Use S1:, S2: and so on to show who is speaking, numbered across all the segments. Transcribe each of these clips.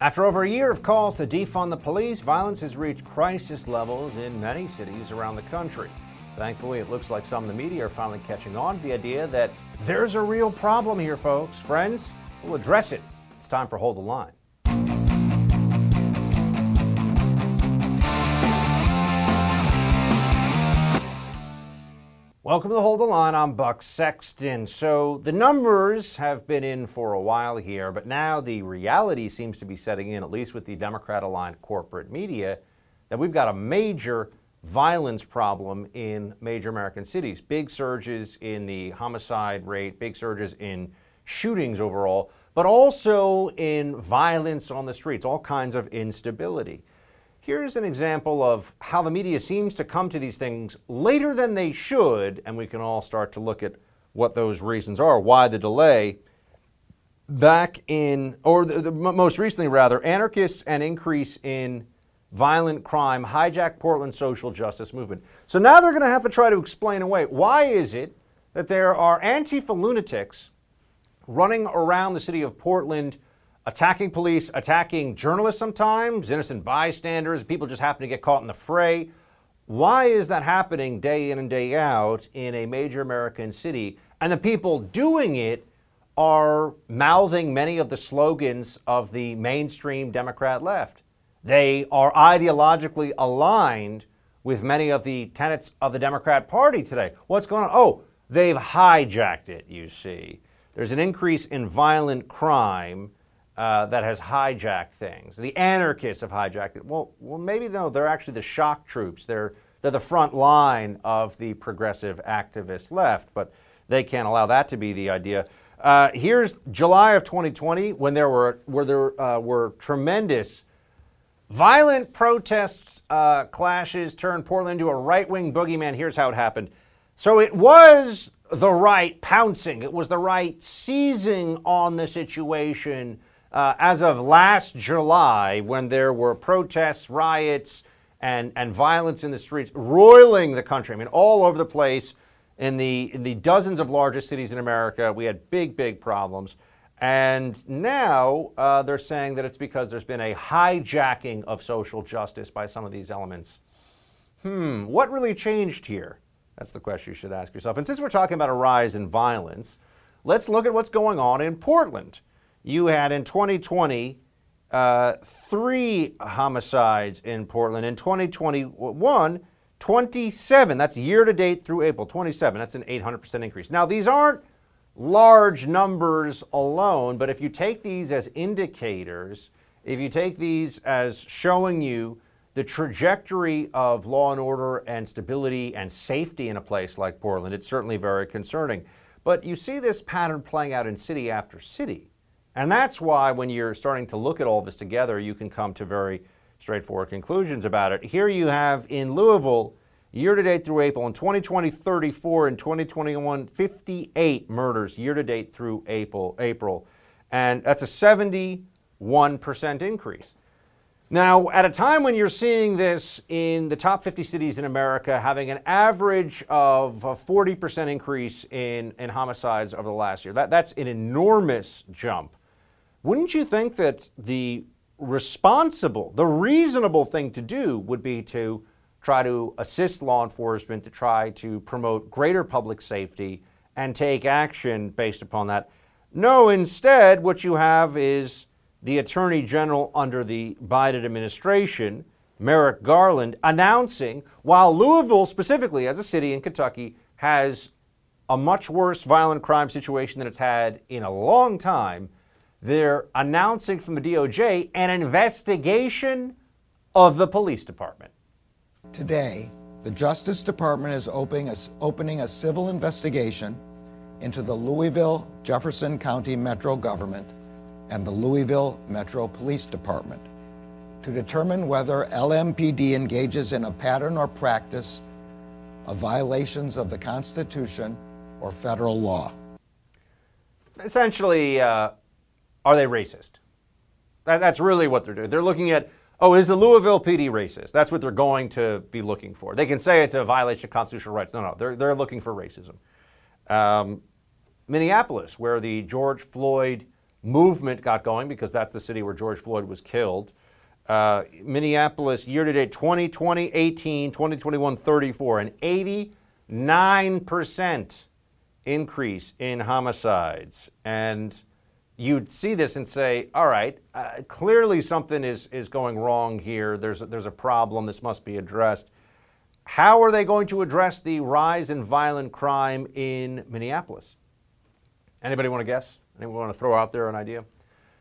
S1: After over a year of calls to defund the police, violence has reached crisis levels in many cities around the country. Thankfully, it looks like some of the media are finally catching on to the idea that there's a real problem here, folks. Friends, we'll address it. It's time for Hold the Line. Welcome to Hold the Line. I'm Buck Sexton. So the numbers have been in for a while here, but now the reality seems to be setting in, at least with the Democrat aligned corporate media, that we've got a major violence problem in major American cities. Big surges in the homicide rate, big surges in shootings overall, but also in violence on the streets, all kinds of instability. Here's an example of how the media seems to come to these things later than they should, and we can all start to look at what those reasons are, why the delay. Back in, or the, the, most recently rather, anarchists and increase in violent crime hijack Portland social justice movement. So now they're going to have to try to explain away why is it that there are Antifa lunatics running around the city of Portland attacking police, attacking journalists sometimes, innocent bystanders, people just happen to get caught in the fray. Why is that happening day in and day out in a major American city? And the people doing it are mouthing many of the slogans of the mainstream Democrat left. They are ideologically aligned with many of the tenets of the Democrat Party today. What's going on? Oh, they've hijacked it, you see. There's an increase in violent crime uh, that has hijacked things. The anarchists have hijacked it. Well, well, maybe no, they're actually the shock troops. They're they're the front line of the progressive activist left, but they can't allow that to be the idea. Uh, here's July of 2020 when there were where there uh, were tremendous violent protests, uh, clashes turned Portland into a right-wing boogeyman. Here's how it happened. So it was the right pouncing. It was the right seizing on the situation uh, as of last July, when there were protests, riots, and, and violence in the streets roiling the country, I mean, all over the place in the, in the dozens of largest cities in America, we had big, big problems. And now uh, they're saying that it's because there's been a hijacking of social justice by some of these elements. Hmm, what really changed here? That's the question you should ask yourself. And since we're talking about a rise in violence, let's look at what's going on in Portland you had in 2020 uh, three homicides in Portland. In 2021, 27. That's year to date through April. 27. That's an 800% increase. Now, these aren't large numbers alone, but if you take these as indicators, if you take these as showing you the trajectory of law and order and stability and safety in a place like Portland, it's certainly very concerning. But you see this pattern playing out in city after city. And that's why when you're starting to look at all this together, you can come to very straightforward conclusions about it. Here you have in Louisville, year to date through April, in 2020, 34, in 2021, 58 murders year to date through April. April. And that's a 71% increase. Now, at a time when you're seeing this in the top 50 cities in America having an average of a 40% increase in, in homicides over the last year, that, that's an enormous jump. Wouldn't you think that the responsible, the reasonable thing to do would be to try to assist law enforcement, to try to promote greater public safety and take action based upon that? No, instead, what you have is the Attorney General under the Biden administration, Merrick Garland, announcing while Louisville, specifically as a city in Kentucky, has a much worse violent crime situation than it's had in a long time, they're announcing from the DOJ an investigation of the police department.
S2: Today, the Justice Department is opening a, opening a civil investigation into the Louisville Jefferson County Metro government and the Louisville Metro Police Department to determine whether LMPD engages in a pattern or practice of violations of the Constitution or federal law.
S1: Essentially, uh, are they racist? That, that's really what they're doing. They're looking at, oh, is the Louisville PD racist? That's what they're going to be looking for. They can say it's a violation of constitutional rights. No, no, they're, they're looking for racism. Um, Minneapolis, where the George Floyd movement got going because that's the city where George Floyd was killed. Uh, Minneapolis year to date 2020, 18, 2021, 34, an 89% increase in homicides. And you'd see this and say, all right, uh, clearly something is, is going wrong here. There's a, there's a problem. This must be addressed. How are they going to address the rise in violent crime in Minneapolis? Anybody want to guess? Anyone want to throw out there an idea?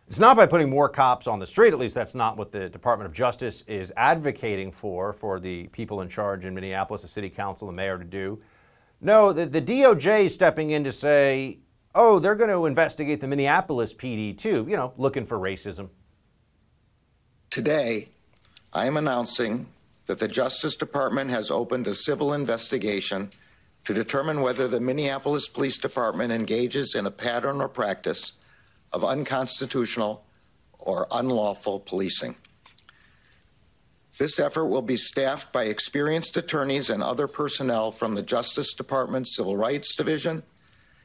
S1: It's not by putting more cops on the street. At least that's not what the Department of Justice is advocating for, for the people in charge in Minneapolis, the city council, the mayor to do. No, the, the DOJ is stepping in to say, oh, they're going to investigate the Minneapolis PD too, you know, looking for racism.
S2: Today, I am announcing that the Justice Department has opened a civil investigation to determine whether the Minneapolis Police Department engages in a pattern or practice of unconstitutional or unlawful policing. This effort will be staffed by experienced attorneys and other personnel from the Justice Department's Civil Rights Division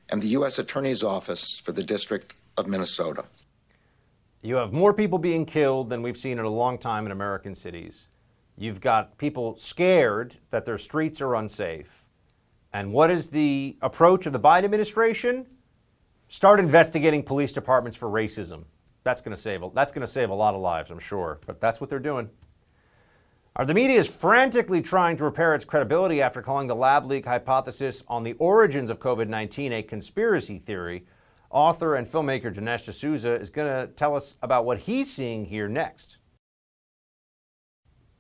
S2: and the U.S. Attorney's Office for the District of Minnesota.
S1: You have more people being killed than we've seen in a long time in American cities. You've got people scared that their streets are unsafe. And what is the approach of the Biden administration? Start investigating police departments for racism. That's going to save a lot of lives, I'm sure. But that's what they're doing. Are the media is frantically trying to repair its credibility after calling the lab leak hypothesis on the origins of COVID 19 a conspiracy theory. Author and filmmaker Dinesh D'Souza is going to tell us about what he's seeing here next.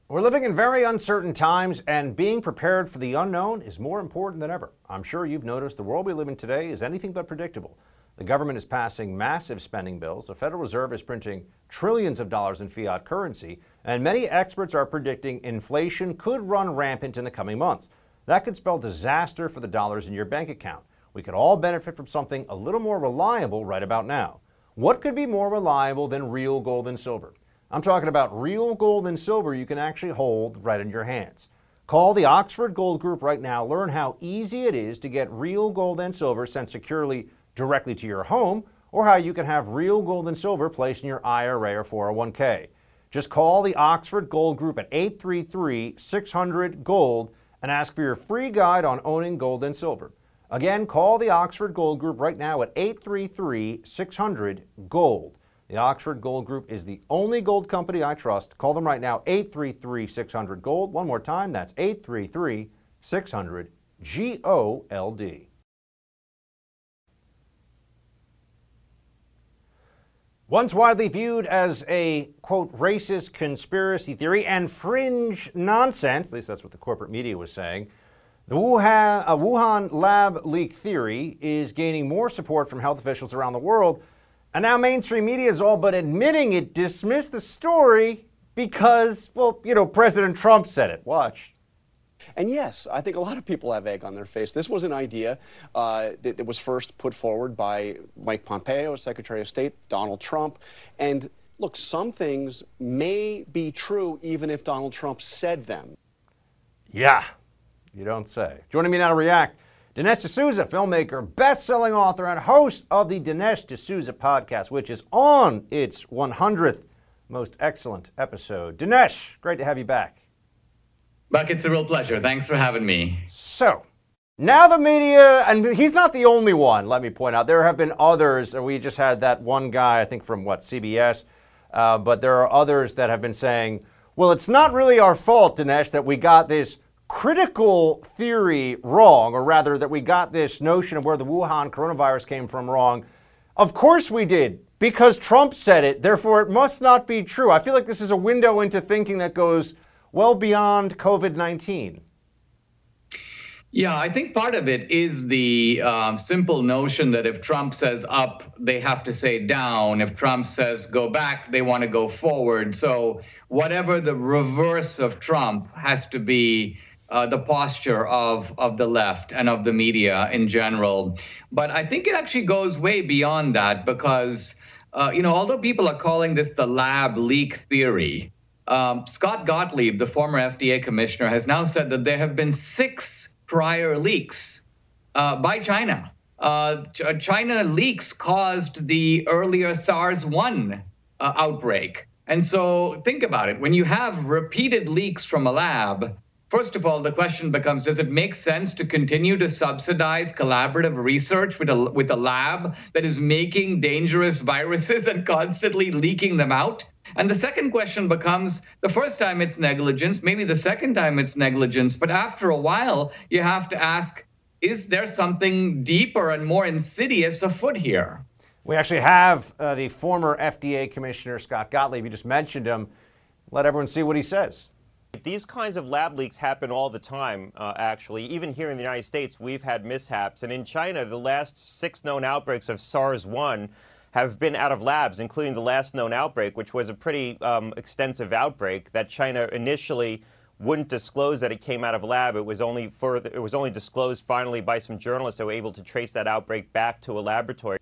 S1: We're living in very uncertain times, and being prepared for the unknown is more important than ever. I'm sure you've noticed the world we live in today is anything but predictable. The government is passing massive spending bills. The Federal Reserve is printing trillions of dollars in fiat currency. And many experts are predicting inflation could run rampant in the coming months. That could spell disaster for the dollars in your bank account. We could all benefit from something a little more reliable right about now. What could be more reliable than real gold and silver? I'm talking about real gold and silver you can actually hold right in your hands. Call the Oxford Gold Group right now. Learn how easy it is to get real gold and silver sent securely directly to your home, or how you can have real gold and silver placed in your IRA or 401k. Just call the Oxford Gold Group at 833 600 Gold and ask for your free guide on owning gold and silver. Again, call the Oxford Gold Group right now at 833 600 Gold. The Oxford Gold Group is the only gold company I trust. Call them right now, 833 600 Gold. One more time, that's 833 600 G O L D. Once widely viewed as a, quote, racist conspiracy theory and fringe nonsense, at least that's what the corporate media was saying, the Wuhan, uh, Wuhan lab leak theory is gaining more support from health officials around the world. And now mainstream media is all but admitting it dismissed the story because, well, you know, President Trump said it. Watch.
S3: And yes, I think a lot of people have egg on their face. This was an idea uh, that, that, was first put forward by Mike Pompeo, Secretary of State, Donald Trump. And look, some things may be true even if Donald Trump said them.
S1: Yeah, you don't say. Joining me now to react, Dinesh D'Souza, filmmaker, best-selling author, and host of the Dinesh D'Souza podcast, which is on its 100th most excellent episode. Dinesh, great to have you back.
S4: Buck, it's a real pleasure. Thanks for having me.
S1: So, now the media, and he's not the only one, let me point out. There have been others, and we just had that one guy, I think from what, CBS, uh, but there are others that have been saying, well, it's not really our fault, Dinesh, that we got this critical theory wrong, or rather, that we got this notion of where the Wuhan coronavirus came from wrong. Of course we did, because Trump said it, therefore it must not be true. I feel like this is a window into thinking that goes well beyond COVID 19?
S4: Yeah, I think part of it is the uh, simple notion that if Trump says up, they have to say down. If Trump says go back, they want to go forward. So, whatever the reverse of Trump has to be uh, the posture of, of the left and of the media in general. But I think it actually goes way beyond that because, uh, you know, although people are calling this the lab leak theory, um, Scott Gottlieb, the former FDA commissioner, has now said that there have been six prior leaks uh, by China uh, China leaks caused the earlier SARS 1 uh, outbreak. And so think about it when you have repeated leaks from a lab, First of all, the question becomes Does it make sense to continue to subsidize collaborative research with a, with a lab that is making dangerous viruses and constantly leaking them out? And the second question becomes the first time it's negligence, maybe the second time it's negligence, but after a while, you have to ask is there something deeper and more insidious afoot here?
S1: We actually have uh, the former FDA Commissioner Scott Gottlieb. You just mentioned him. Let everyone see what he says.
S5: These kinds of lab leaks happen all the time, uh, actually. Even here in the United States, we've had mishaps. And in China, the last six known outbreaks of SARS 1 have been out of labs, including the last known outbreak, which was a pretty um, extensive outbreak that China initially wouldn't disclose that it came out of a lab. It was only it was only disclosed finally by some journalists that were able to trace that outbreak back to a laboratory.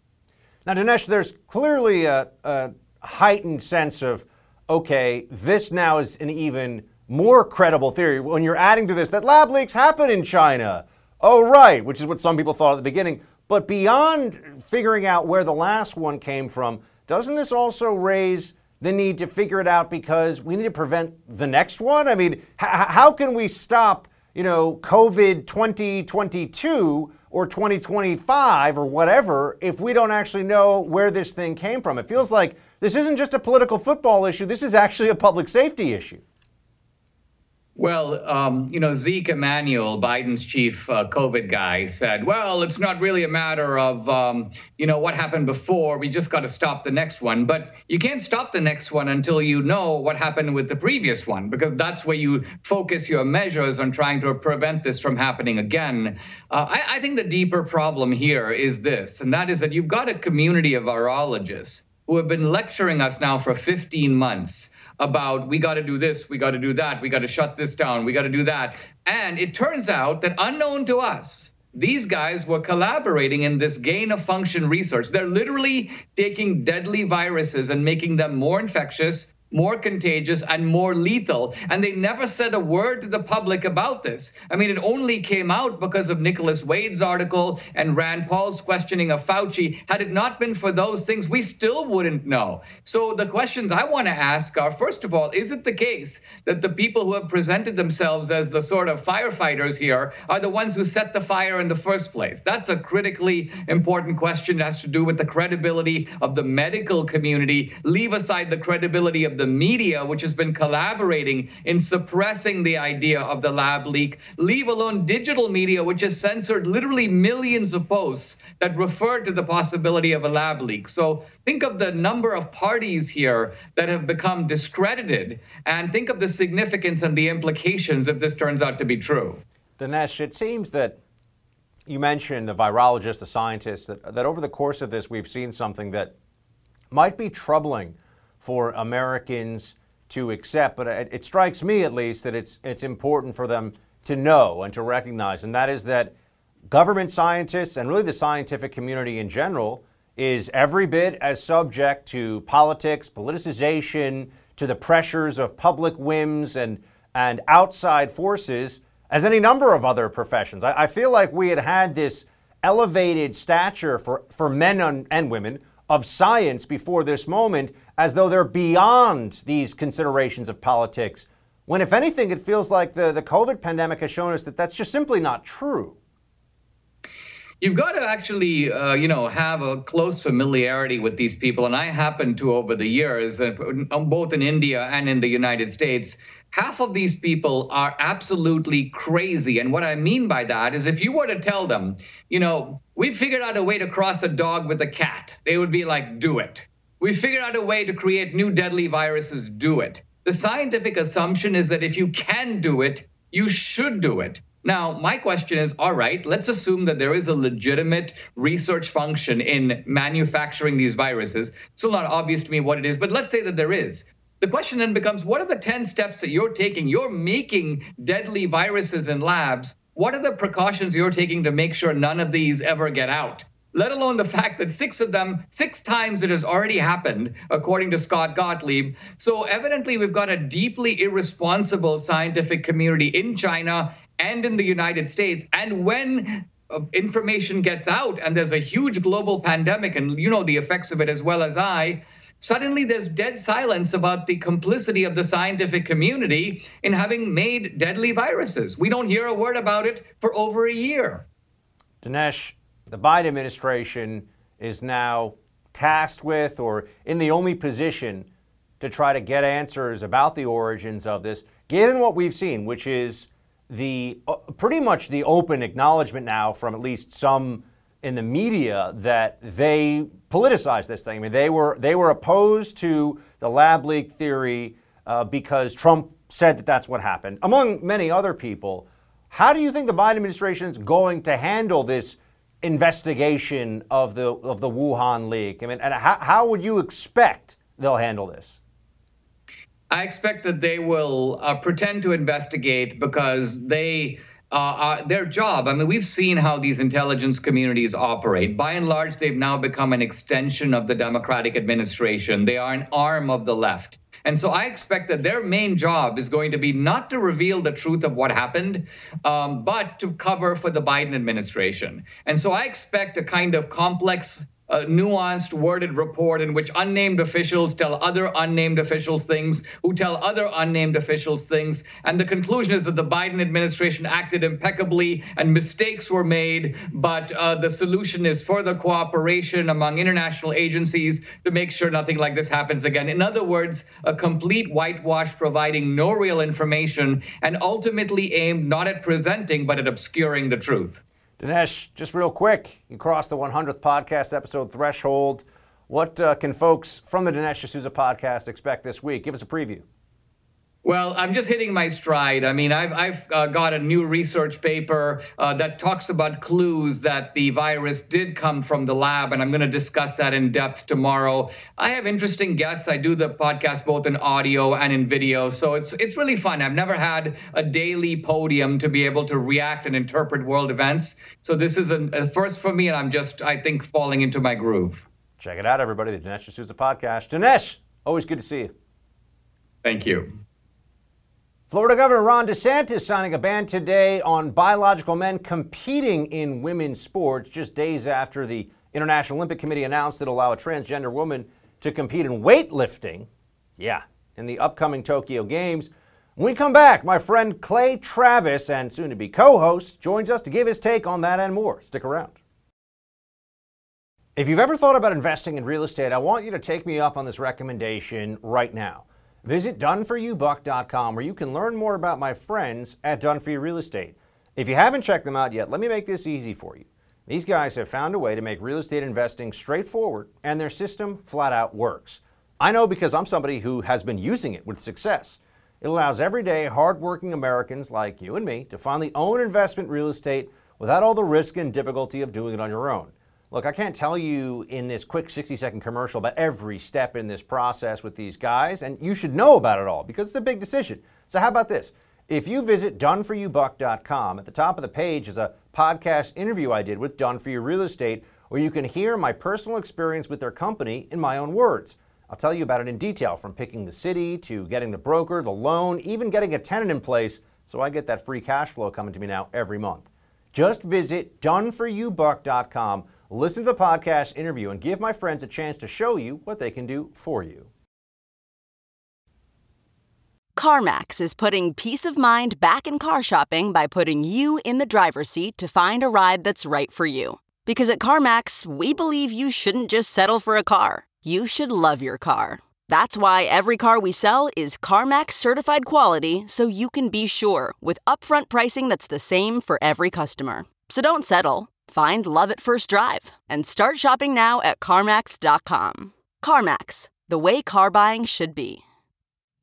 S1: Now, Dinesh, there's clearly a, a heightened sense of, okay, this now is an even more credible theory when you're adding to this that lab leaks happen in China. Oh, right, which is what some people thought at the beginning. But beyond figuring out where the last one came from, doesn't this also raise the need to figure it out because we need to prevent the next one? I mean, h- how can we stop, you know, COVID 2022 or 2025 or whatever if we don't actually know where this thing came from? It feels like this isn't just a political football issue, this is actually a public safety issue.
S4: Well, um, you know, Zeke Emanuel, Biden's chief uh, COVID guy, said, well, it's not really a matter of, um, you know, what happened before. We just got to stop the next one. But you can't stop the next one until you know what happened with the previous one, because that's where you focus your measures on trying to prevent this from happening again. Uh, I, I think the deeper problem here is this, and that is that you've got a community of virologists who have been lecturing us now for 15 months about we got to do this, we got to do that, we got to shut this down, we got to do that. And it turns out that unknown to us, these guys were collaborating in this gain of function research. They're literally taking deadly viruses and making them more infectious, more contagious and more lethal. And they never said a word to the public about this. I mean, it only came out because of Nicholas Wade's article and Rand Paul's questioning of Fauci. Had it not been for those things, we still wouldn't know. So the questions I want to ask are first of all, is it the case that the people who have presented themselves as the sort of firefighters here are the ones who set the fire in the first place? That's a critically important question. It has to do with the credibility of the medical community. Leave aside the credibility of the media, which has been collaborating in suppressing the idea of the lab leak, leave alone digital media, which has censored literally millions of posts that refer to the possibility of a lab leak. So think of the number of parties here that have become discredited, and think of the significance and the implications if this turns out to be true.
S1: Dinesh, it seems that you mentioned the virologists, the scientists, that, that over the course of this, we've seen something that might be troubling for Americans to accept, but it, it, strikes me at least that it's it's important for them to know and to recognize, and that is that government scientists and really the scientific community in general is every bit as subject to politics, politicization, to the pressures of public whims and and outside forces as any number of other professions. I, I feel like we had had this elevated stature for, for men and, and women of science before this moment as though they're beyond these considerations of politics, when if anything, it feels like the, the COVID pandemic has shown us that that's just simply not true.
S4: You've got to actually, uh, you know, have a close familiarity with these people. And I happen to, over the years, uh, both in India and in the United States, half of these people are absolutely crazy. And what I mean by that is if you were to tell them, you know, we figured out a way to cross a dog with a cat, they would be like, do it. We figured out a way to create new deadly viruses, do it. The scientific assumption is that if you can do it, you should do it. Now, my question is all right, let's assume that there is a legitimate research function in manufacturing these viruses. It's still not obvious to me what it is, but let's say that there is. The question then becomes what are the 10 steps that you're taking? You're making deadly viruses in labs. What are the precautions you're taking to make sure none of these ever get out? let alone the fact that six of them, six times it has already happened, according to Scott Gottlieb. So evidently, we've got a deeply irresponsible scientific community in China and in the United States. And when uh, information gets out and there's a huge global pandemic, and you know the effects of it as well as I, suddenly there's dead silence about the complicity of the scientific community in having made deadly viruses. We don't hear a word about it for over a year.
S1: Dinesh, the Biden administration is now tasked with or in the only position to try to get answers about the origins of this, given what we've seen, which is the uh, pretty much the open acknowledgement now from at least some in the media that they politicized this thing. I mean, they were they were opposed to the lab leak theory uh, because Trump said that that's what happened, among many other people. How do you think the Biden administration is going to handle this investigation of the of the Wuhan leak? I mean, and how, how would you expect they'll handle this?
S4: I expect that they will uh, pretend to investigate because they. Uh, uh, their job. I mean, we've seen how these intelligence communities operate. By and large, they've now become an extension of the Democratic administration. They are an arm of the left. And so I expect that their main job is going to be not to reveal the truth of what happened, um, but to cover for the Biden administration. And so I expect a kind of complex a nuanced, worded report in which unnamed officials tell other unnamed officials things, who tell other unnamed officials things. And the conclusion is that the Biden administration acted impeccably and mistakes were made, but uh, the solution is further cooperation among international agencies to make sure nothing like this happens again. In other words, a complete whitewash providing no real information and ultimately aimed not at presenting, but at obscuring the truth.
S1: Dinesh, just real quick, you crossed the 100th podcast episode threshold. What uh, can folks from the Dinesh D'Souza podcast expect this week? Give us a preview.
S4: Well, I'm just hitting my stride. I mean, I've, I've uh, got a new research paper uh, that talks about clues that the virus did come from the lab, and I'm going to discuss that in depth tomorrow. I have interesting guests. I do the podcast both in audio and in video, so it's it's really fun. I've never had a daily podium to be able to react and interpret world events. So this is a, a first for me, and I'm just, I think, falling into my groove.
S1: Check it out, everybody. The Dinesh D'Souza podcast. Dinesh, always good to see you.
S4: Thank you.
S1: Florida Governor Ron DeSantis signing a ban today on biological men competing in women's sports just days after the International Olympic Committee announced it'll allow a transgender woman to compete in weightlifting. Yeah, in the upcoming Tokyo Games. When we come back, my friend Clay Travis and soon to be co host joins us to give his take on that and more. Stick around. If you've ever thought about investing in real estate, I want you to take me up on this recommendation right now. Visit doneforyoubuck.com where you can learn more about my friends at Done For You Real Estate. If you haven't checked them out yet, let me make this easy for you. These guys have found a way to make real estate investing straightforward, and their system flat out works. I know because I'm somebody who has been using it with success. It allows everyday, hardworking Americans like you and me to finally own investment real estate without all the risk and difficulty of doing it on your own. Look, I can't tell you in this quick 60 second commercial about every step in this process with these guys, and you should know about it all because it's a big decision. So, how about this? If you visit doneforyoubuck.com, at the top of the page is a podcast interview I did with Done For You Real Estate, where you can hear my personal experience with their company in my own words. I'll tell you about it in detail from picking the city to getting the broker, the loan, even getting a tenant in place so I get that free cash flow coming to me now every month. Just visit doneforyoubuck.com listen to the podcast interview, and give my friends a chance to show you what they can do for you.
S6: CarMax is putting peace of mind back in car shopping by putting you in the driver's seat to find a ride that's right for you. Because at CarMax, we believe you shouldn't just settle for a car, you should love your car. That's why every car we sell is CarMax certified quality so you can be sure with upfront pricing that's the same for every customer. So don't settle. Find love at first drive and start shopping now at CarMax.com. CarMax, the way car buying should be.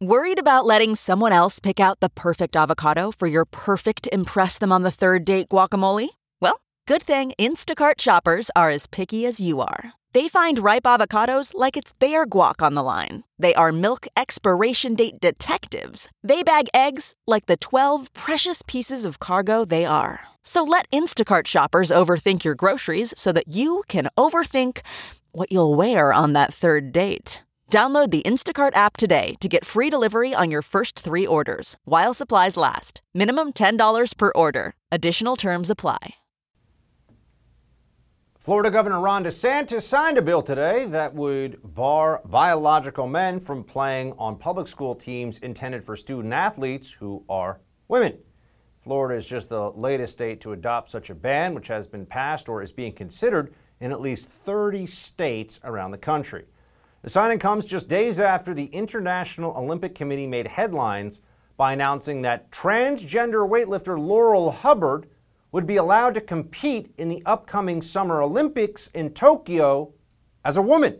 S6: Worried about letting someone else pick out the perfect avocado for your perfect Impress Them on the Third Date guacamole? Well, good thing Instacart shoppers are as picky as you are. They find ripe avocados like it's their guac on the line. They are milk expiration date detectives. They bag eggs like the 12 precious pieces of cargo they are. So let Instacart shoppers overthink your groceries so that you can overthink what you'll wear on that third date. Download the Instacart app today to get free delivery on your first three orders while supplies last. Minimum $10 per order. Additional terms apply.
S1: Florida Governor Ron DeSantis signed a bill today that would bar biological men from playing on public school teams intended for student athletes who are women. Florida is just the latest state to adopt such a ban, which has been passed or is being considered in at least 30 states around the country. The signing comes just days after the International Olympic Committee made headlines by announcing that transgender weightlifter Laurel Hubbard would be allowed to compete in the upcoming Summer Olympics in Tokyo as a woman.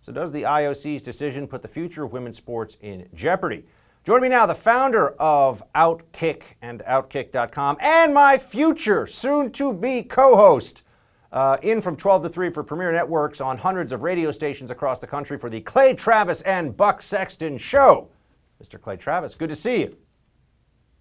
S1: So, does the IOC's decision put the future of women's sports in jeopardy? Joining me now, the founder of Outkick and Outkick.com, and my future soon to be co host, uh, in from 12 to 3 for Premiere Networks on hundreds of radio stations across the country for the Clay Travis and Buck Sexton Show. Mr. Clay Travis, good to see you.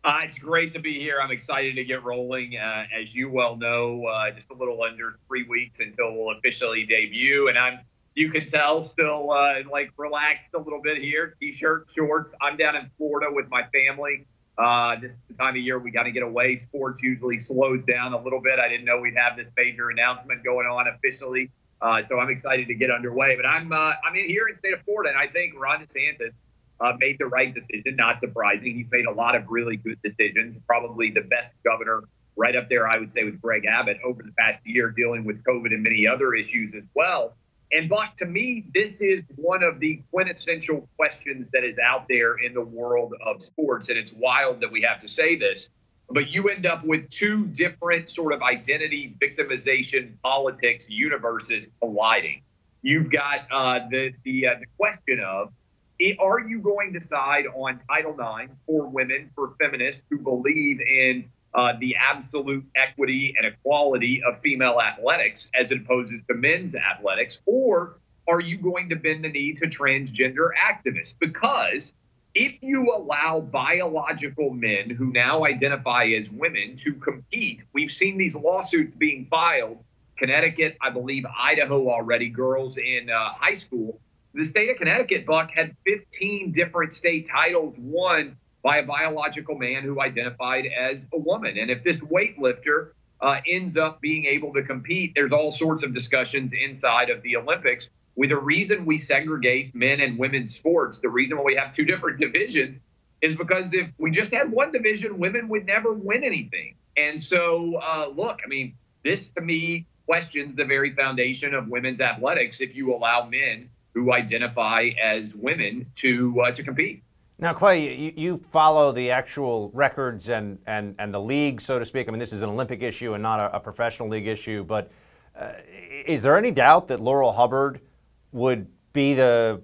S7: Uh, it's great to be here. I'm excited to get rolling. Uh, as you well know, uh, just a little under three weeks until we'll officially debut, and I'm you can tell still uh, like relaxed a little bit here. T-shirt, shorts. I'm down in Florida with my family. Uh, this is the time of year we got to get away. Sports usually slows down a little bit. I didn't know we'd have this major announcement going on officially, uh, so I'm excited to get underway. But I'm I'm in here in state of Florida, and I think Ron DeSantis uh, made the right decision. Not surprising. He's made a lot of really good decisions. Probably the best governor right up there, I would say, with Greg Abbott over the past year, dealing with COVID and many other issues as well. And Buck, to me, this is one of the quintessential questions that is out there in the world of sports. And it's wild that we have to say this, but you end up with two different sort of identity victimization politics universes colliding. You've got uh, the the, uh, the question of are you going to side on Title IX for women, for feminists who believe in uh, the absolute equity and equality of female athletics as opposed to men's athletics? Or are you going to bend the knee to transgender activists? Because if you allow biological men who now identify as women to compete, we've seen these lawsuits being filed. Connecticut, I believe Idaho already, girls in uh, high school the state of Connecticut, Buck, had 15 different state titles won by a biological man who identified as a woman. And if this weightlifter uh, ends up being able to compete, there's all sorts of discussions inside of the Olympics. With the reason we segregate men and women's sports, the reason why we have two different divisions is because if we just had one division, women would never win anything. And so, uh, look, I mean, this to me questions the very foundation of women's athletics if you allow men who identify as women to uh, to compete.
S1: Now, Clay, you, you, follow the actual records and, and, and the league, so to speak. I mean, this is an Olympic issue and not a, a professional league issue. But uh, is there any doubt that Laurel Hubbard would be the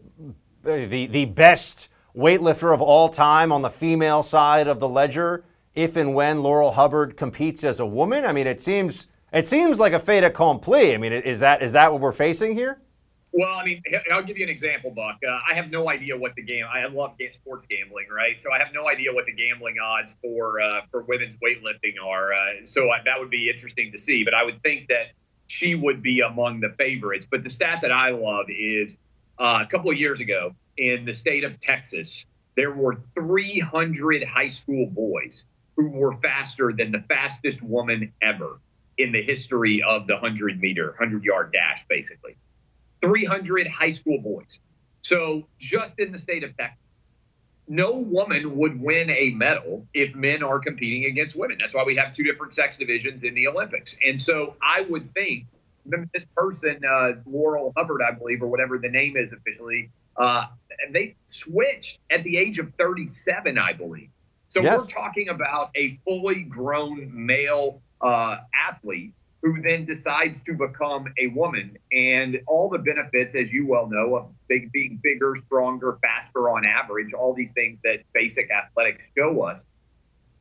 S1: the the best weightlifter of all time on the female side of the ledger if and when Laurel Hubbard competes as a woman? I mean, it seems it seems like a fait accompli. I mean, is that is that what we're facing here?
S7: Well, I mean, I'll give you an example, Buck. Uh, I have no idea what the game. I love sports gambling, right? So I have no idea what the gambling odds for uh, for women's weightlifting are. Uh, so I, that would be interesting to see. But I would think that she would be among the favorites. But the stat that I love is uh, a couple of years ago in the state of Texas, there were 300 high school boys who were faster than the fastest woman ever in the history of the 100 meter, 100 yard dash, basically. 300 high school boys. So just in the state of Texas, no woman would win a medal if men are competing against women. That's why we have two different sex divisions in the Olympics. And so I would think this person, uh, Laurel Hubbard, I believe, or whatever the name is officially, uh, they switched at the age of 37, I believe. So yes. we're talking about a fully grown male uh, athlete who then decides to become a woman. And all the benefits, as you well know, of big, being bigger, stronger, faster on average, all these things that basic athletics show us,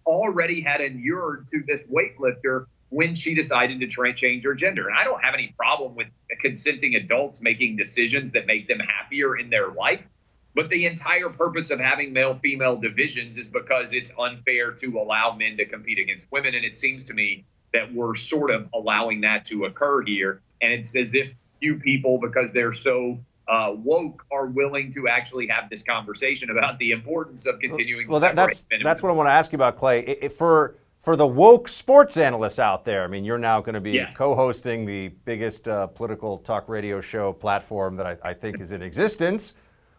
S7: already had inured to this weightlifter when she decided to change her gender. And I don't have any problem with consenting adults making decisions that make them happier in their life. But the entire purpose of having male female divisions is because it's unfair to allow men to compete against women. And it seems to me that we're sort of allowing that to occur here. And it's as if few people, because they're so uh, woke, are willing to actually have this conversation about the importance of continuing.
S1: Well, that, that's that's what I want to ask you about, Clay. It, it, for for the woke sports analysts out there. I mean, you're now going to be co-hosting the biggest uh, political talk radio show platform that I, I think is in existence,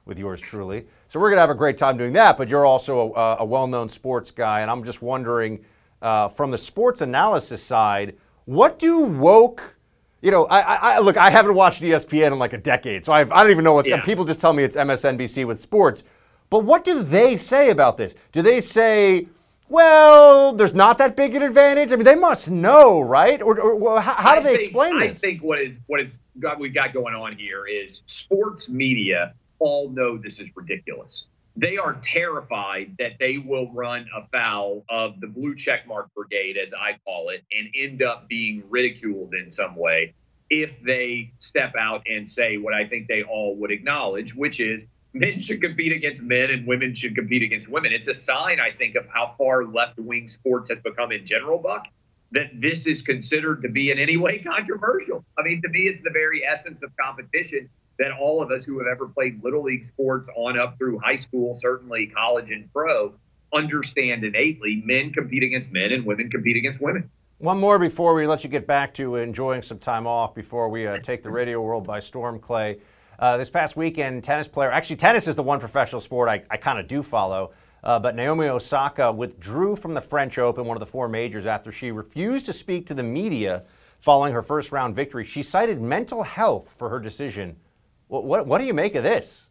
S1: with yours truly. So we're going to have a great time doing that. But you're also a, a well-known sports guy, and I'm just wondering, uh, from the sports analysis side, what do woke you know, I, I, I look. I haven't watched ESPN in like a decade, so I've, I don't even know what's.
S7: Yeah.
S1: People just tell me it's MSNBC with sports. But what do they say about this? Do they say, well, there's not that big an advantage? I mean, they must know, right? Or, or well, how, how do they
S7: think-
S1: explain
S7: I
S1: this?
S7: think what is what is got we've got going on here is sports media all know this is ridiculous. They are terrified that they will run afoul of the blue checkmark brigade, as I call it, and end up being ridiculed in some way if they step out and say what I think they all would acknowledge, which is men should compete against men and women should compete against women. It's a sign, I think, of how far left wing sports has become in general, Buck that this is considered to be in any way controversial. I mean, to me, it's the very essence of competition that all of us who have ever played little league sports on up through high school, certainly college and pro, understand innately. Men compete against men and women compete against women.
S1: One more before we let you get back to enjoying some time off before we uh, take the radio world by storm, Clay. Uh, this past weekend, tennis player, actually, tennis is the one professional sport I, I kind of do follow, uh, but Naomi Osaka withdrew from the French Open, one of the four majors, after she refused to speak to the media following her first round victory. She cited mental health for her decision. What, what, what do you make of this?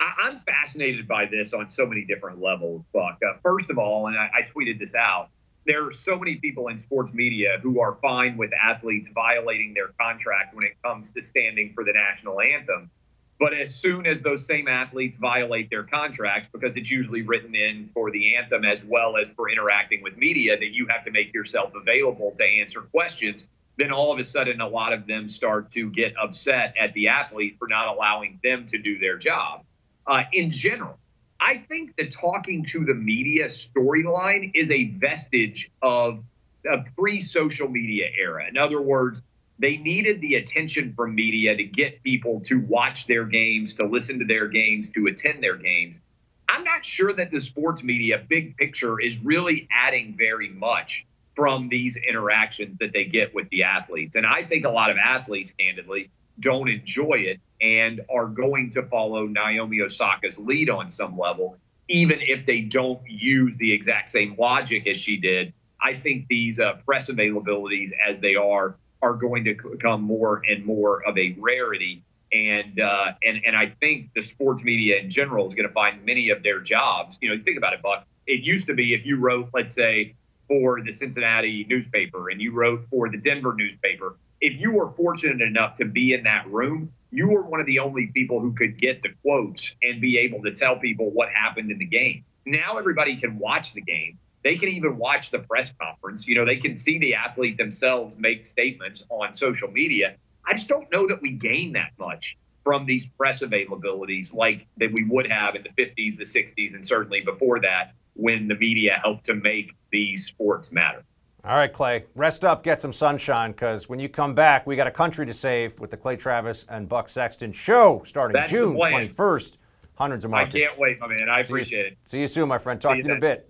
S7: I, I'm fascinated by this on so many different levels, Buck. Uh, first of all, and I, I tweeted this out, there are so many people in sports media who are fine with athletes violating their contract when it comes to standing for the national anthem. But as soon as those same athletes violate their contracts, because it's usually written in for the anthem as well as for interacting with media, that you have to make yourself available to answer questions, then all of a sudden a lot of them start to get upset at the athlete for not allowing them to do their job. Uh, in general, I think the talking to the media storyline is a vestige of a pre social media era. In other words, they needed the attention from media to get people to watch their games, to listen to their games, to attend their games. I'm not sure that the sports media, big picture, is really adding very much from these interactions that they get with the athletes. And I think a lot of athletes, candidly, don't enjoy it and are going to follow Naomi Osaka's lead on some level, even if they don't use the exact same logic as she did. I think these uh, press availabilities, as they are, are going to become more and more of a rarity. And uh, and and I think the sports media in general is going to find many of their jobs. You know, think about it, Buck. It used to be if you wrote, let's say, for the Cincinnati newspaper and you wrote for the Denver newspaper, if you were fortunate enough to be in that room, you were one of the only people who could get the quotes and be able to tell people what happened in the game. Now everybody can watch the game. They can even watch the press conference. You know, they can see the athlete themselves make statements on social media. I just don't know that we gain that much from these press availabilities like that we would have in the 50s, the 60s, and certainly before that when the media helped to make these sports matter.
S1: All right, Clay, rest up, get some sunshine, because when you come back, we got a country to save with the Clay Travis and Buck Sexton show starting
S7: That's
S1: June
S7: plan.
S1: 21st. Hundreds of
S7: miles.
S1: I
S7: can't wait, my man. I
S1: See you-
S7: appreciate it.
S1: See you soon, my friend. Talk to
S7: you
S1: you in a bit.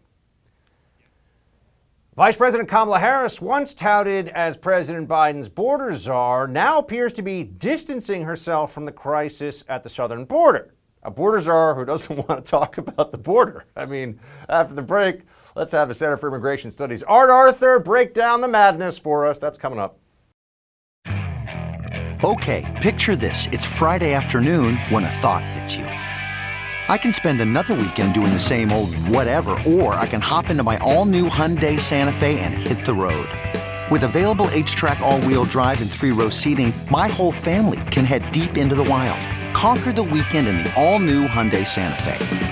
S1: Vice President Kamala Harris, once touted as President Biden's border czar, now appears to be distancing herself from the crisis at the southern border. A border czar who doesn't want to talk about the border. I mean, after the break, let's have the Center for Immigration Studies, Art Arthur, break down the madness for us. That's coming up.
S8: Okay, picture this. It's Friday afternoon when a thought hits you. I can spend another weekend doing the same old whatever, or I can hop into my all new Hyundai Santa Fe and hit the road. With available HTRAC, all wheel drive, and three row seating, my whole family can head deep into the wild. Conquer the weekend in the all new Hyundai Santa Fe.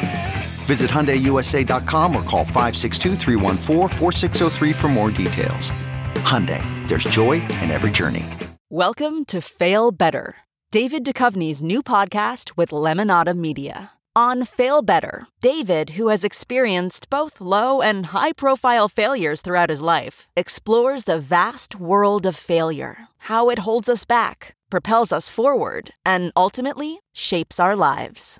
S8: Visit HyundaiUSA.com or call 562 for more details. Hyundai, there's joy in every journey.
S6: Welcome to Fail Better, David Duchovny's new podcast with Lemonada Media. On Fail Better, David, who has experienced both low and high profile failures throughout his life, explores the vast world of failure, how it holds us back propels us forward, and ultimately shapes our lives.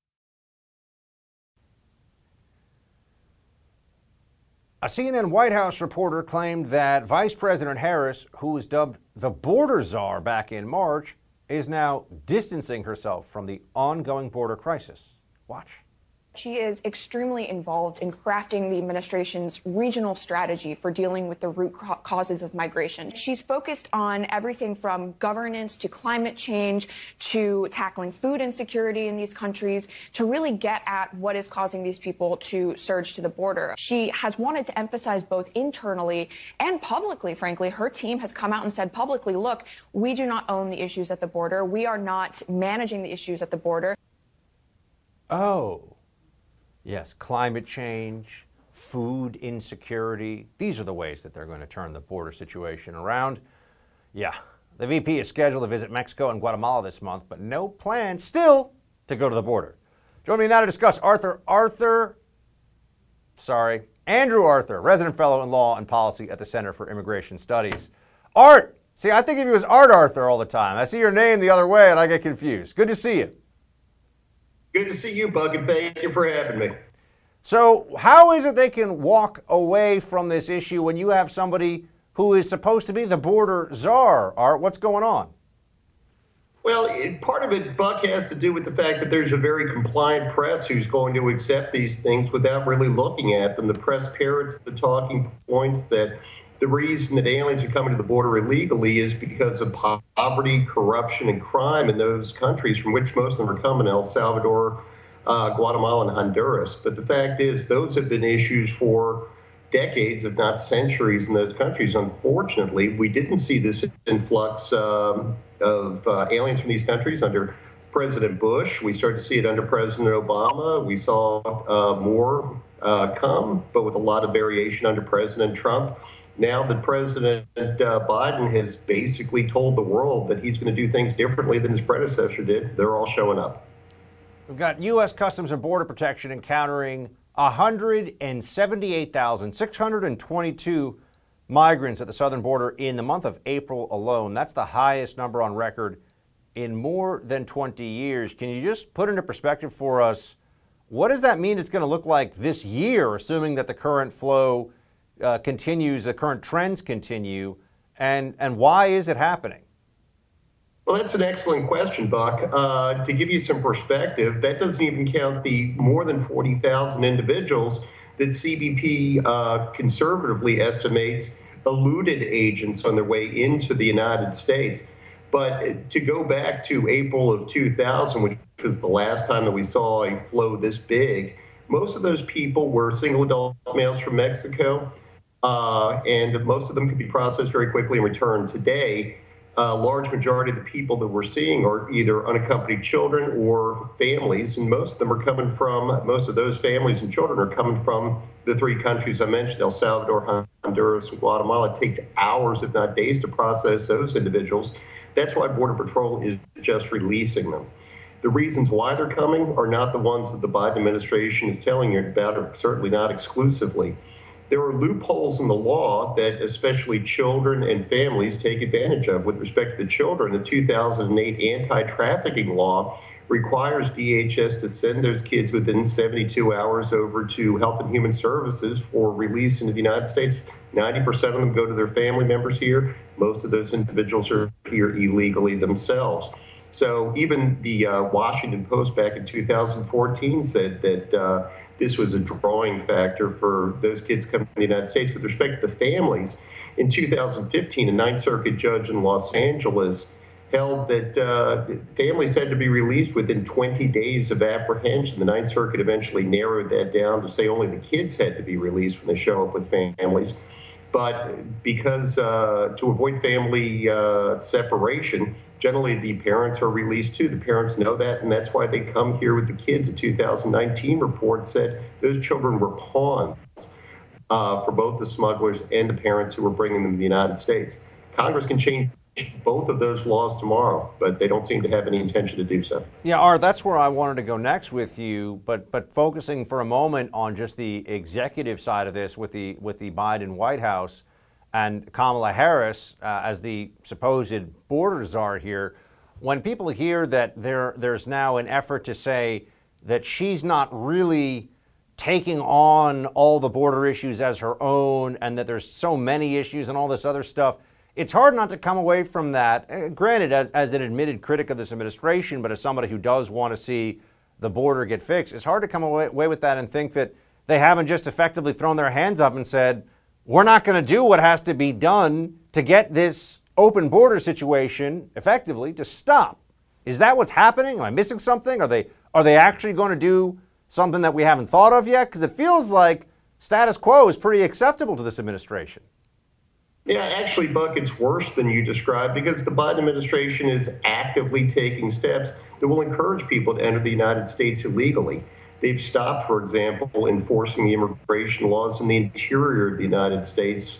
S1: A CNN White House reporter claimed that Vice President Harris, who was dubbed the border czar back in March, is now distancing herself from the ongoing border crisis. Watch.
S9: She is extremely involved in crafting the administration's regional strategy for dealing with the root causes of migration. She's focused on everything from governance to climate change to tackling food insecurity in these countries to really get at what is causing these people to surge to the border. She has wanted to emphasize both internally and publicly, frankly. Her team has come out and said publicly, look, we do not own the issues at the border. We are not managing the issues at the border.
S1: Oh. Yes, climate change, food insecurity. These are the ways that they're going to turn the border situation around. Yeah, the VP is scheduled to visit Mexico and Guatemala this month, but no plan still to go to the border. Join me now to discuss Arthur Arthur, sorry, Andrew Arthur, resident fellow in law and policy at the Center for Immigration Studies. Art, see, I think of you as Art Arthur all the time. I see your name the other way and I get confused. Good to see you.
S10: Good to see you, Buck, and thank you for having me.
S1: So, how is it they can walk away from this issue when you have somebody who is supposed to be the border czar? Art, what's going on?
S10: Well, it, part of it, Buck, has to do with the fact that there's a very compliant press who's going to accept these things without really looking at them. The press parrots the talking points that the reason that aliens are coming to the border illegally is because of poverty, corruption, and crime in those countries from which most of them are coming El Salvador, uh, Guatemala, and Honduras. But the fact is, those have been issues for decades, if not centuries, in those countries. Unfortunately, we didn't see this influx um, of uh, aliens from these countries under President Bush. We started to see it under President Obama. We saw uh, more uh, come, but with a lot of variation under President Trump now that President uh, Biden has basically told the world that he's going to do things differently than his predecessor did, they're all showing up.
S1: We've got U.S. Customs and Border Protection encountering 178,622 migrants at the southern border in the month of April alone. That's the highest number on record in more than 20 years. Can you just put into perspective for us what does that mean it's going to look like this year, assuming that the current flow uh, continues, the current trends continue, and, and why is it happening?
S10: Well, that's an excellent question, Buck. Uh, to give you some perspective, that doesn't even count the more than 40,000 individuals that CBP uh, conservatively estimates eluded agents on their way into the United States. But to go back to April of 2000, which was the last time that we saw a flow this big, most of those people were single adult males from Mexico uh, and most of them can be processed very quickly and returned today. A large majority of the people that we're seeing are either unaccompanied children or families, and most of them are coming from, most of those families and children are coming from the three countries I mentioned El Salvador, Honduras, and Guatemala. It takes hours, if not days, to process those individuals. That's why Border Patrol is just releasing them. The reasons why they're coming are not the ones that the Biden administration is telling you about, or certainly not exclusively there are loopholes in the law that especially children and families take advantage of. With respect to the children, the 2008 anti trafficking law requires DHS to send those kids within 72 hours over to Health and Human Services for release into the United States. 90% of them go to their family members here. Most of those individuals are here illegally themselves. So even the uh, Washington Post back in 2014 said that uh, this was a drawing factor for those kids coming to the United States. With respect to the families, in 2015, a Ninth Circuit judge in Los Angeles held that uh, families had to be released within 20 days of apprehension. The Ninth Circuit eventually narrowed that down to say only the kids had to be released when they show up with families. But because uh, to avoid family uh, separation, generally the parents are released too. The parents know that, and that's why they come here with the kids. A 2019 report said those children were pawns uh, for both the smugglers and the parents who were bringing them to the United States. Congress can change both of those laws tomorrow, but they don't seem to have any intention to do so.
S1: Yeah, Art, that's where I wanted to go next with you, but but focusing for a moment on just the executive side of this with the with the Biden White House and Kamala Harris uh, as the supposed border czar here. When people hear that there there's now an effort to say that she's not really taking on all the border issues as her own and that there's so many issues and all this other stuff it's hard not to come away from that. Uh, granted, as, as an admitted critic of this administration, but as somebody who does want to see the border get fixed, it's hard to come away, away with that and think that they haven't just effectively thrown their hands up and said, we're not going to do what has to be done to get this open border situation effectively to stop. Is that what's happening? Am I missing something? Are they are they actually going to do something that we haven't thought of yet? Because it feels like status quo is pretty acceptable to this administration.
S10: Yeah, actually, Buck, it's worse than you described because the Biden administration is actively taking steps that will encourage people to enter the United States illegally. They've stopped, for example, enforcing the immigration laws in the interior of the United States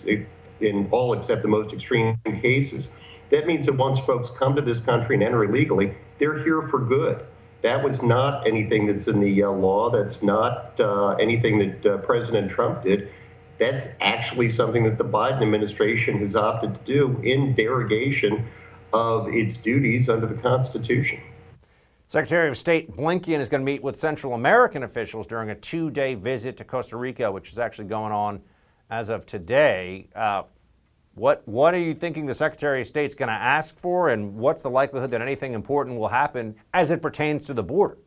S10: in all except the most extreme cases. That means that once folks come to this country and enter illegally, they're here for good. That was not anything that's in the uh, law. That's not uh, anything that uh, President Trump did that's actually something that the Biden administration has opted to do in derogation of its duties under the Constitution.
S1: Secretary of State Blinken is going to meet with Central American officials during a two day visit to Costa Rica, which is actually going on as of today. Uh, what, what are you thinking the Secretary of State is going to ask for, and what's the likelihood that anything important will happen as it pertains to the border?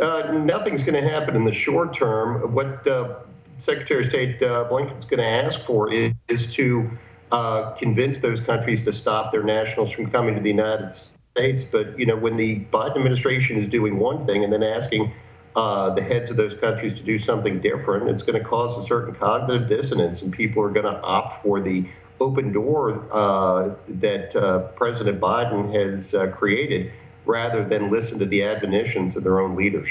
S10: Uh, nothing's going to happen in the short term. What uh, Secretary of State uh, Blinken's going to ask for is, is to uh, convince those countries to stop their nationals from coming to the United States. But you know, when the Biden administration is doing one thing and then asking uh, the heads of those countries to do something different, it's going to cause a certain cognitive dissonance, and people are going to opt for the open door uh, that uh, President Biden has uh, created rather than listen to the admonitions of their own leaders.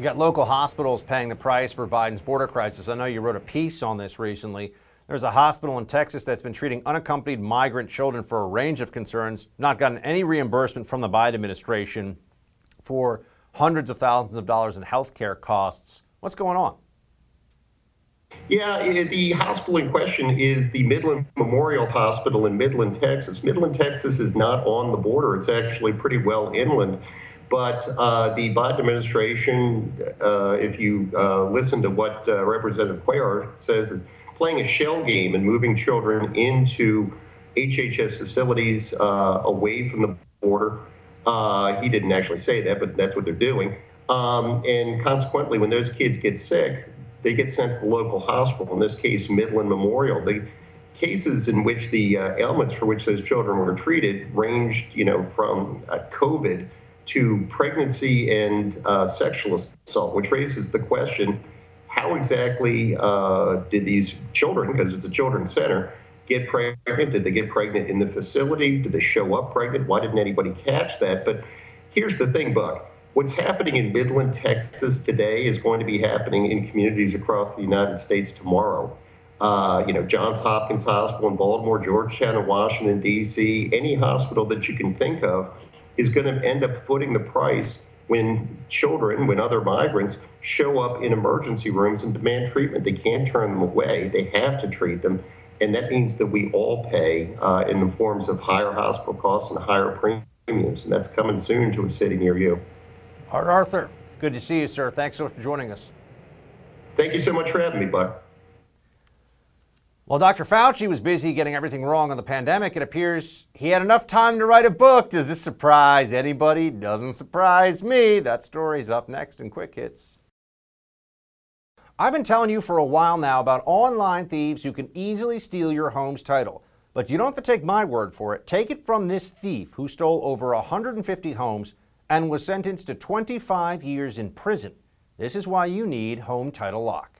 S1: You got local hospitals paying the price for Biden's border crisis. I know you wrote a piece on this recently. There's a hospital in Texas that's been treating unaccompanied migrant children for a range of concerns, not gotten any reimbursement from the Biden administration for hundreds of thousands of dollars in health care costs. What's going on?
S10: Yeah, the hospital in question is the Midland Memorial Hospital in Midland, Texas. Midland, Texas is not on the border, it's actually pretty well inland. But uh, the Biden administration, uh, if you uh, listen to what uh, Representative Cuellar says, is playing a shell game and moving children into HHS facilities uh, away from the border. Uh, he didn't actually say that, but that's what they're doing. Um, and consequently, when those kids get sick, they get sent to the local hospital, in this case, Midland Memorial. The cases in which the ailments for which those children were treated ranged, you know, from COVID to pregnancy and uh, sexual assault, which raises the question how exactly uh, did these children, because it's a children's center, get pregnant? Did they get pregnant in the facility? Did they show up pregnant? Why didn't anybody catch that? But here's the thing, Buck. What's happening in Midland, Texas today is going to be happening in communities across the United States tomorrow. Uh, you know, Johns Hopkins Hospital in Baltimore, Georgetown in Washington, D.C., any hospital that you can think of is going to end up footing the price when children, when other migrants show up in emergency rooms and demand treatment. They can't turn them away. They have to treat them. And that means that we all pay uh, in the forms of higher hospital costs and higher premiums. And that's coming soon to a city near you.
S1: Art Arthur, good to see you, sir. Thanks so much for joining us.
S10: Thank you so much for having me, Buck.
S1: While Dr. Fauci was busy getting everything wrong on the pandemic, it appears he had enough time to write a book. Does this surprise anybody? Doesn't surprise me. That story's up next in Quick Hits. I've been telling you for a while now about online thieves who can easily steal your home's title. But you don't have to take my word for it. Take it from this thief who stole over 150 homes and was sentenced to 25 years in prison. This is why you need Home Title Lock.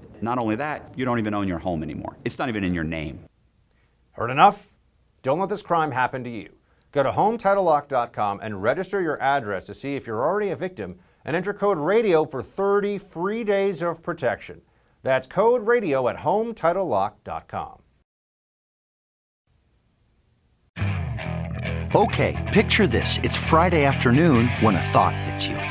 S11: Not only that, you don't even own your home anymore. It's not even in your name.
S1: Heard enough? Don't let this crime happen to you. Go to HometitleLock.com and register your address to see if you're already a victim and enter code RADIO for 30 free days of protection. That's code RADIO at HometitleLock.com.
S8: Okay, picture this. It's Friday afternoon when a thought hits you.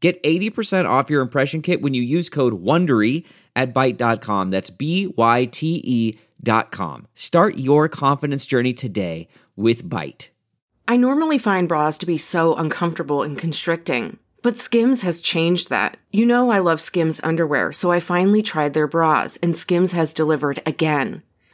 S12: Get 80% off your impression kit when you use code WONDERY at Byte.com. That's B Y T E dot com. Start your confidence journey today with Byte.
S13: I normally find bras to be so uncomfortable and constricting. But Skims has changed that. You know I love Skims underwear, so I finally tried their bras, and Skims has delivered again.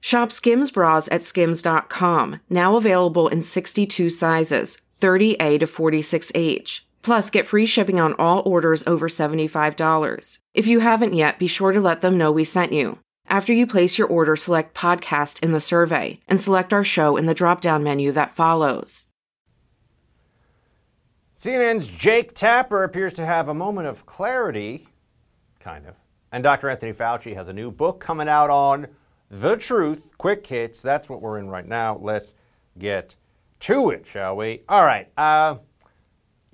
S13: Shop Skims bras at skims.com, now available in 62 sizes, 30A to 46H. Plus, get free shipping on all orders over $75. If you haven't yet, be sure to let them know we sent you. After you place your order, select podcast in the survey and select our show in the drop down menu that follows.
S1: CNN's Jake Tapper appears to have a moment of clarity, kind of. And Dr. Anthony Fauci has a new book coming out on the truth, quick hits. That's what we're in right now. Let's get to it, shall we? All right. Uh,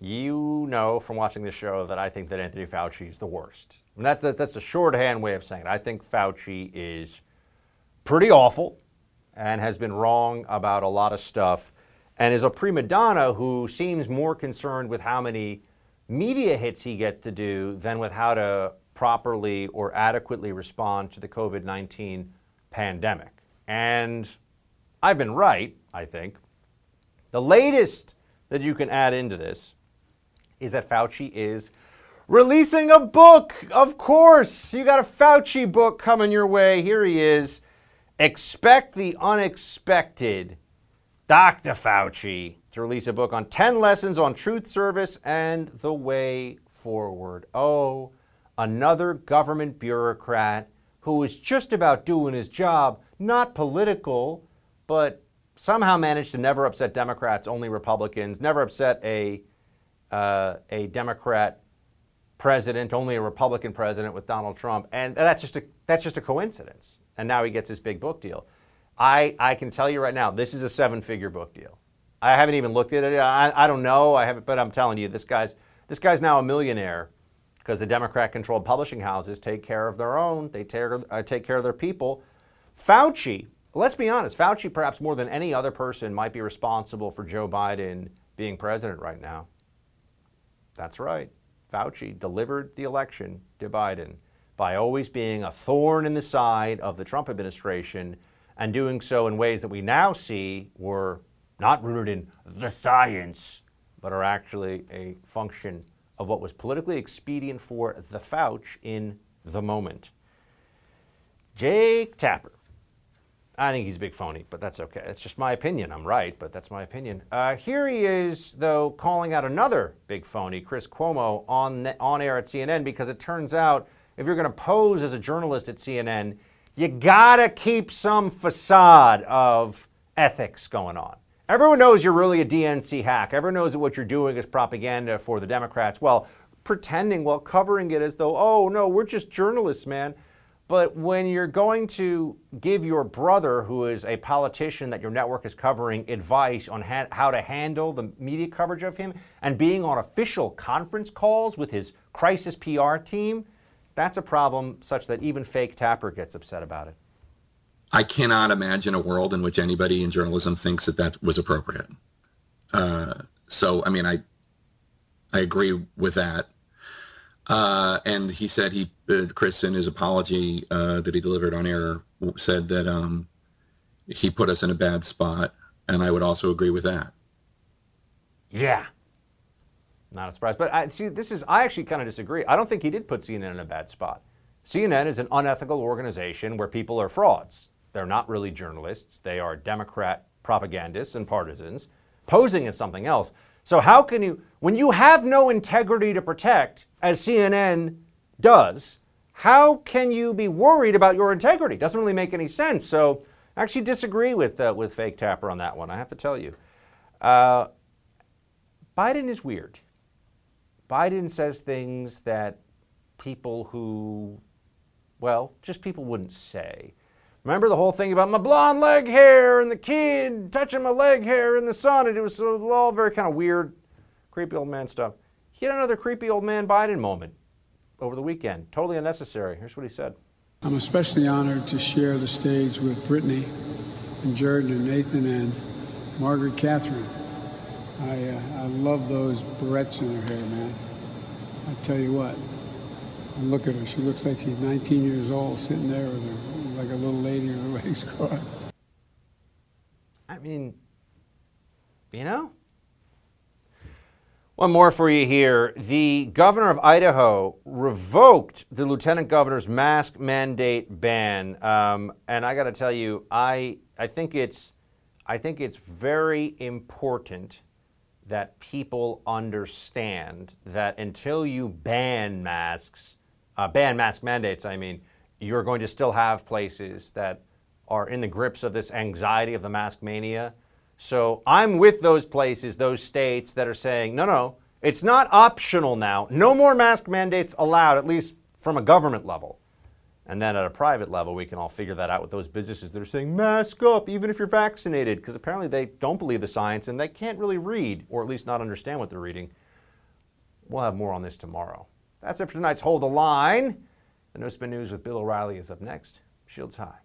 S1: you know from watching this show that I think that Anthony Fauci is the worst. And that, that, that's a shorthand way of saying it. I think Fauci is pretty awful and has been wrong about a lot of stuff and is a prima donna who seems more concerned with how many media hits he gets to do than with how to properly or adequately respond to the COVID 19 pandemic. And I've been right, I think. The latest that you can add into this is that Fauci is releasing a book. Of course, you got a Fauci book coming your way. Here he is. Expect the unexpected Dr. Fauci to release a book on 10 lessons on truth service and the way forward. Oh, another government bureaucrat who is just about doing his job, not political, but somehow managed to never upset Democrats, only Republicans, never upset a, uh, a Democrat president, only a Republican president with Donald Trump. And that's just a, that's just a coincidence. And now he gets his big book deal. I, I can tell you right now, this is a seven figure book deal. I haven't even looked at it. I, I don't know. I haven't, but I'm telling you, this guy's This guy's now a millionaire because the Democrat controlled publishing houses take care of their own, they take, uh, take care of their people. Fauci, let's be honest, Fauci, perhaps more than any other person, might be responsible for Joe Biden being president right now. That's right. Fauci delivered the election to Biden by always being a thorn in the side of the Trump administration and doing so in ways that we now see were not rooted in the science, but are actually a function of what was politically expedient for the Fauci in the moment. Jake Tapper. I think he's a big phony, but that's okay. It's just my opinion. I'm right, but that's my opinion. Uh, here he is, though, calling out another big phony, Chris Cuomo, on, on air at CNN, because it turns out if you're going to pose as a journalist at CNN, you got to keep some facade of ethics going on. Everyone knows you're really a DNC hack. Everyone knows that what you're doing is propaganda for the Democrats. Well, pretending while covering it as though, oh, no, we're just journalists, man. But when you're going to give your brother, who is a politician that your network is covering, advice on ha- how to handle the media coverage of him and being on official conference calls with his crisis PR team, that's a problem such that even fake Tapper gets upset about it.
S14: I cannot imagine a world in which anybody in journalism thinks that that was appropriate. Uh, so, I mean, I I agree with that. Uh, and he said he, uh, Chris, in his apology uh, that he delivered on air, said that um, he put us in a bad spot, and I would also agree with that.
S1: Yeah, not a surprise. But I see. This is I actually kind of disagree. I don't think he did put CNN in a bad spot. CNN is an unethical organization where people are frauds. They're not really journalists, they are Democrat propagandists and partisans posing as something else. So, how can you, when you have no integrity to protect, as CNN does, how can you be worried about your integrity? Doesn't really make any sense. So, I actually disagree with, uh, with Fake Tapper on that one, I have to tell you. Uh, Biden is weird. Biden says things that people who, well, just people wouldn't say. Remember the whole thing about my blonde leg hair and the kid touching my leg hair in the sun? And it was all very kind of weird, creepy old man stuff. He had another creepy old man Biden moment over the weekend. Totally unnecessary. Here's what he said.
S15: I'm especially honored to share the stage with Brittany and Jordan and Nathan and Margaret Catherine. I, uh, I love those barrettes in her hair, man. I tell you what, look at her. She looks like she's 19 years old, sitting there with her like a little lady with her legs crossed.
S1: I mean, you know? One more for you here. The governor of Idaho revoked the lieutenant governor's mask mandate ban, um, and I got to tell you, I I think it's I think it's very important that people understand that until you ban masks, uh, ban mask mandates, I mean, you're going to still have places that are in the grips of this anxiety of the mask mania. So I'm with those places, those states that are saying, no, no, it's not optional now. No more mask mandates allowed, at least from a government level. And then at a private level, we can all figure that out with those businesses that are saying mask up even if you're vaccinated, because apparently they don't believe the science and they can't really read, or at least not understand what they're reading. We'll have more on this tomorrow. That's it for tonight's Hold the Line. The No Spin News with Bill O'Reilly is up next. Shields high.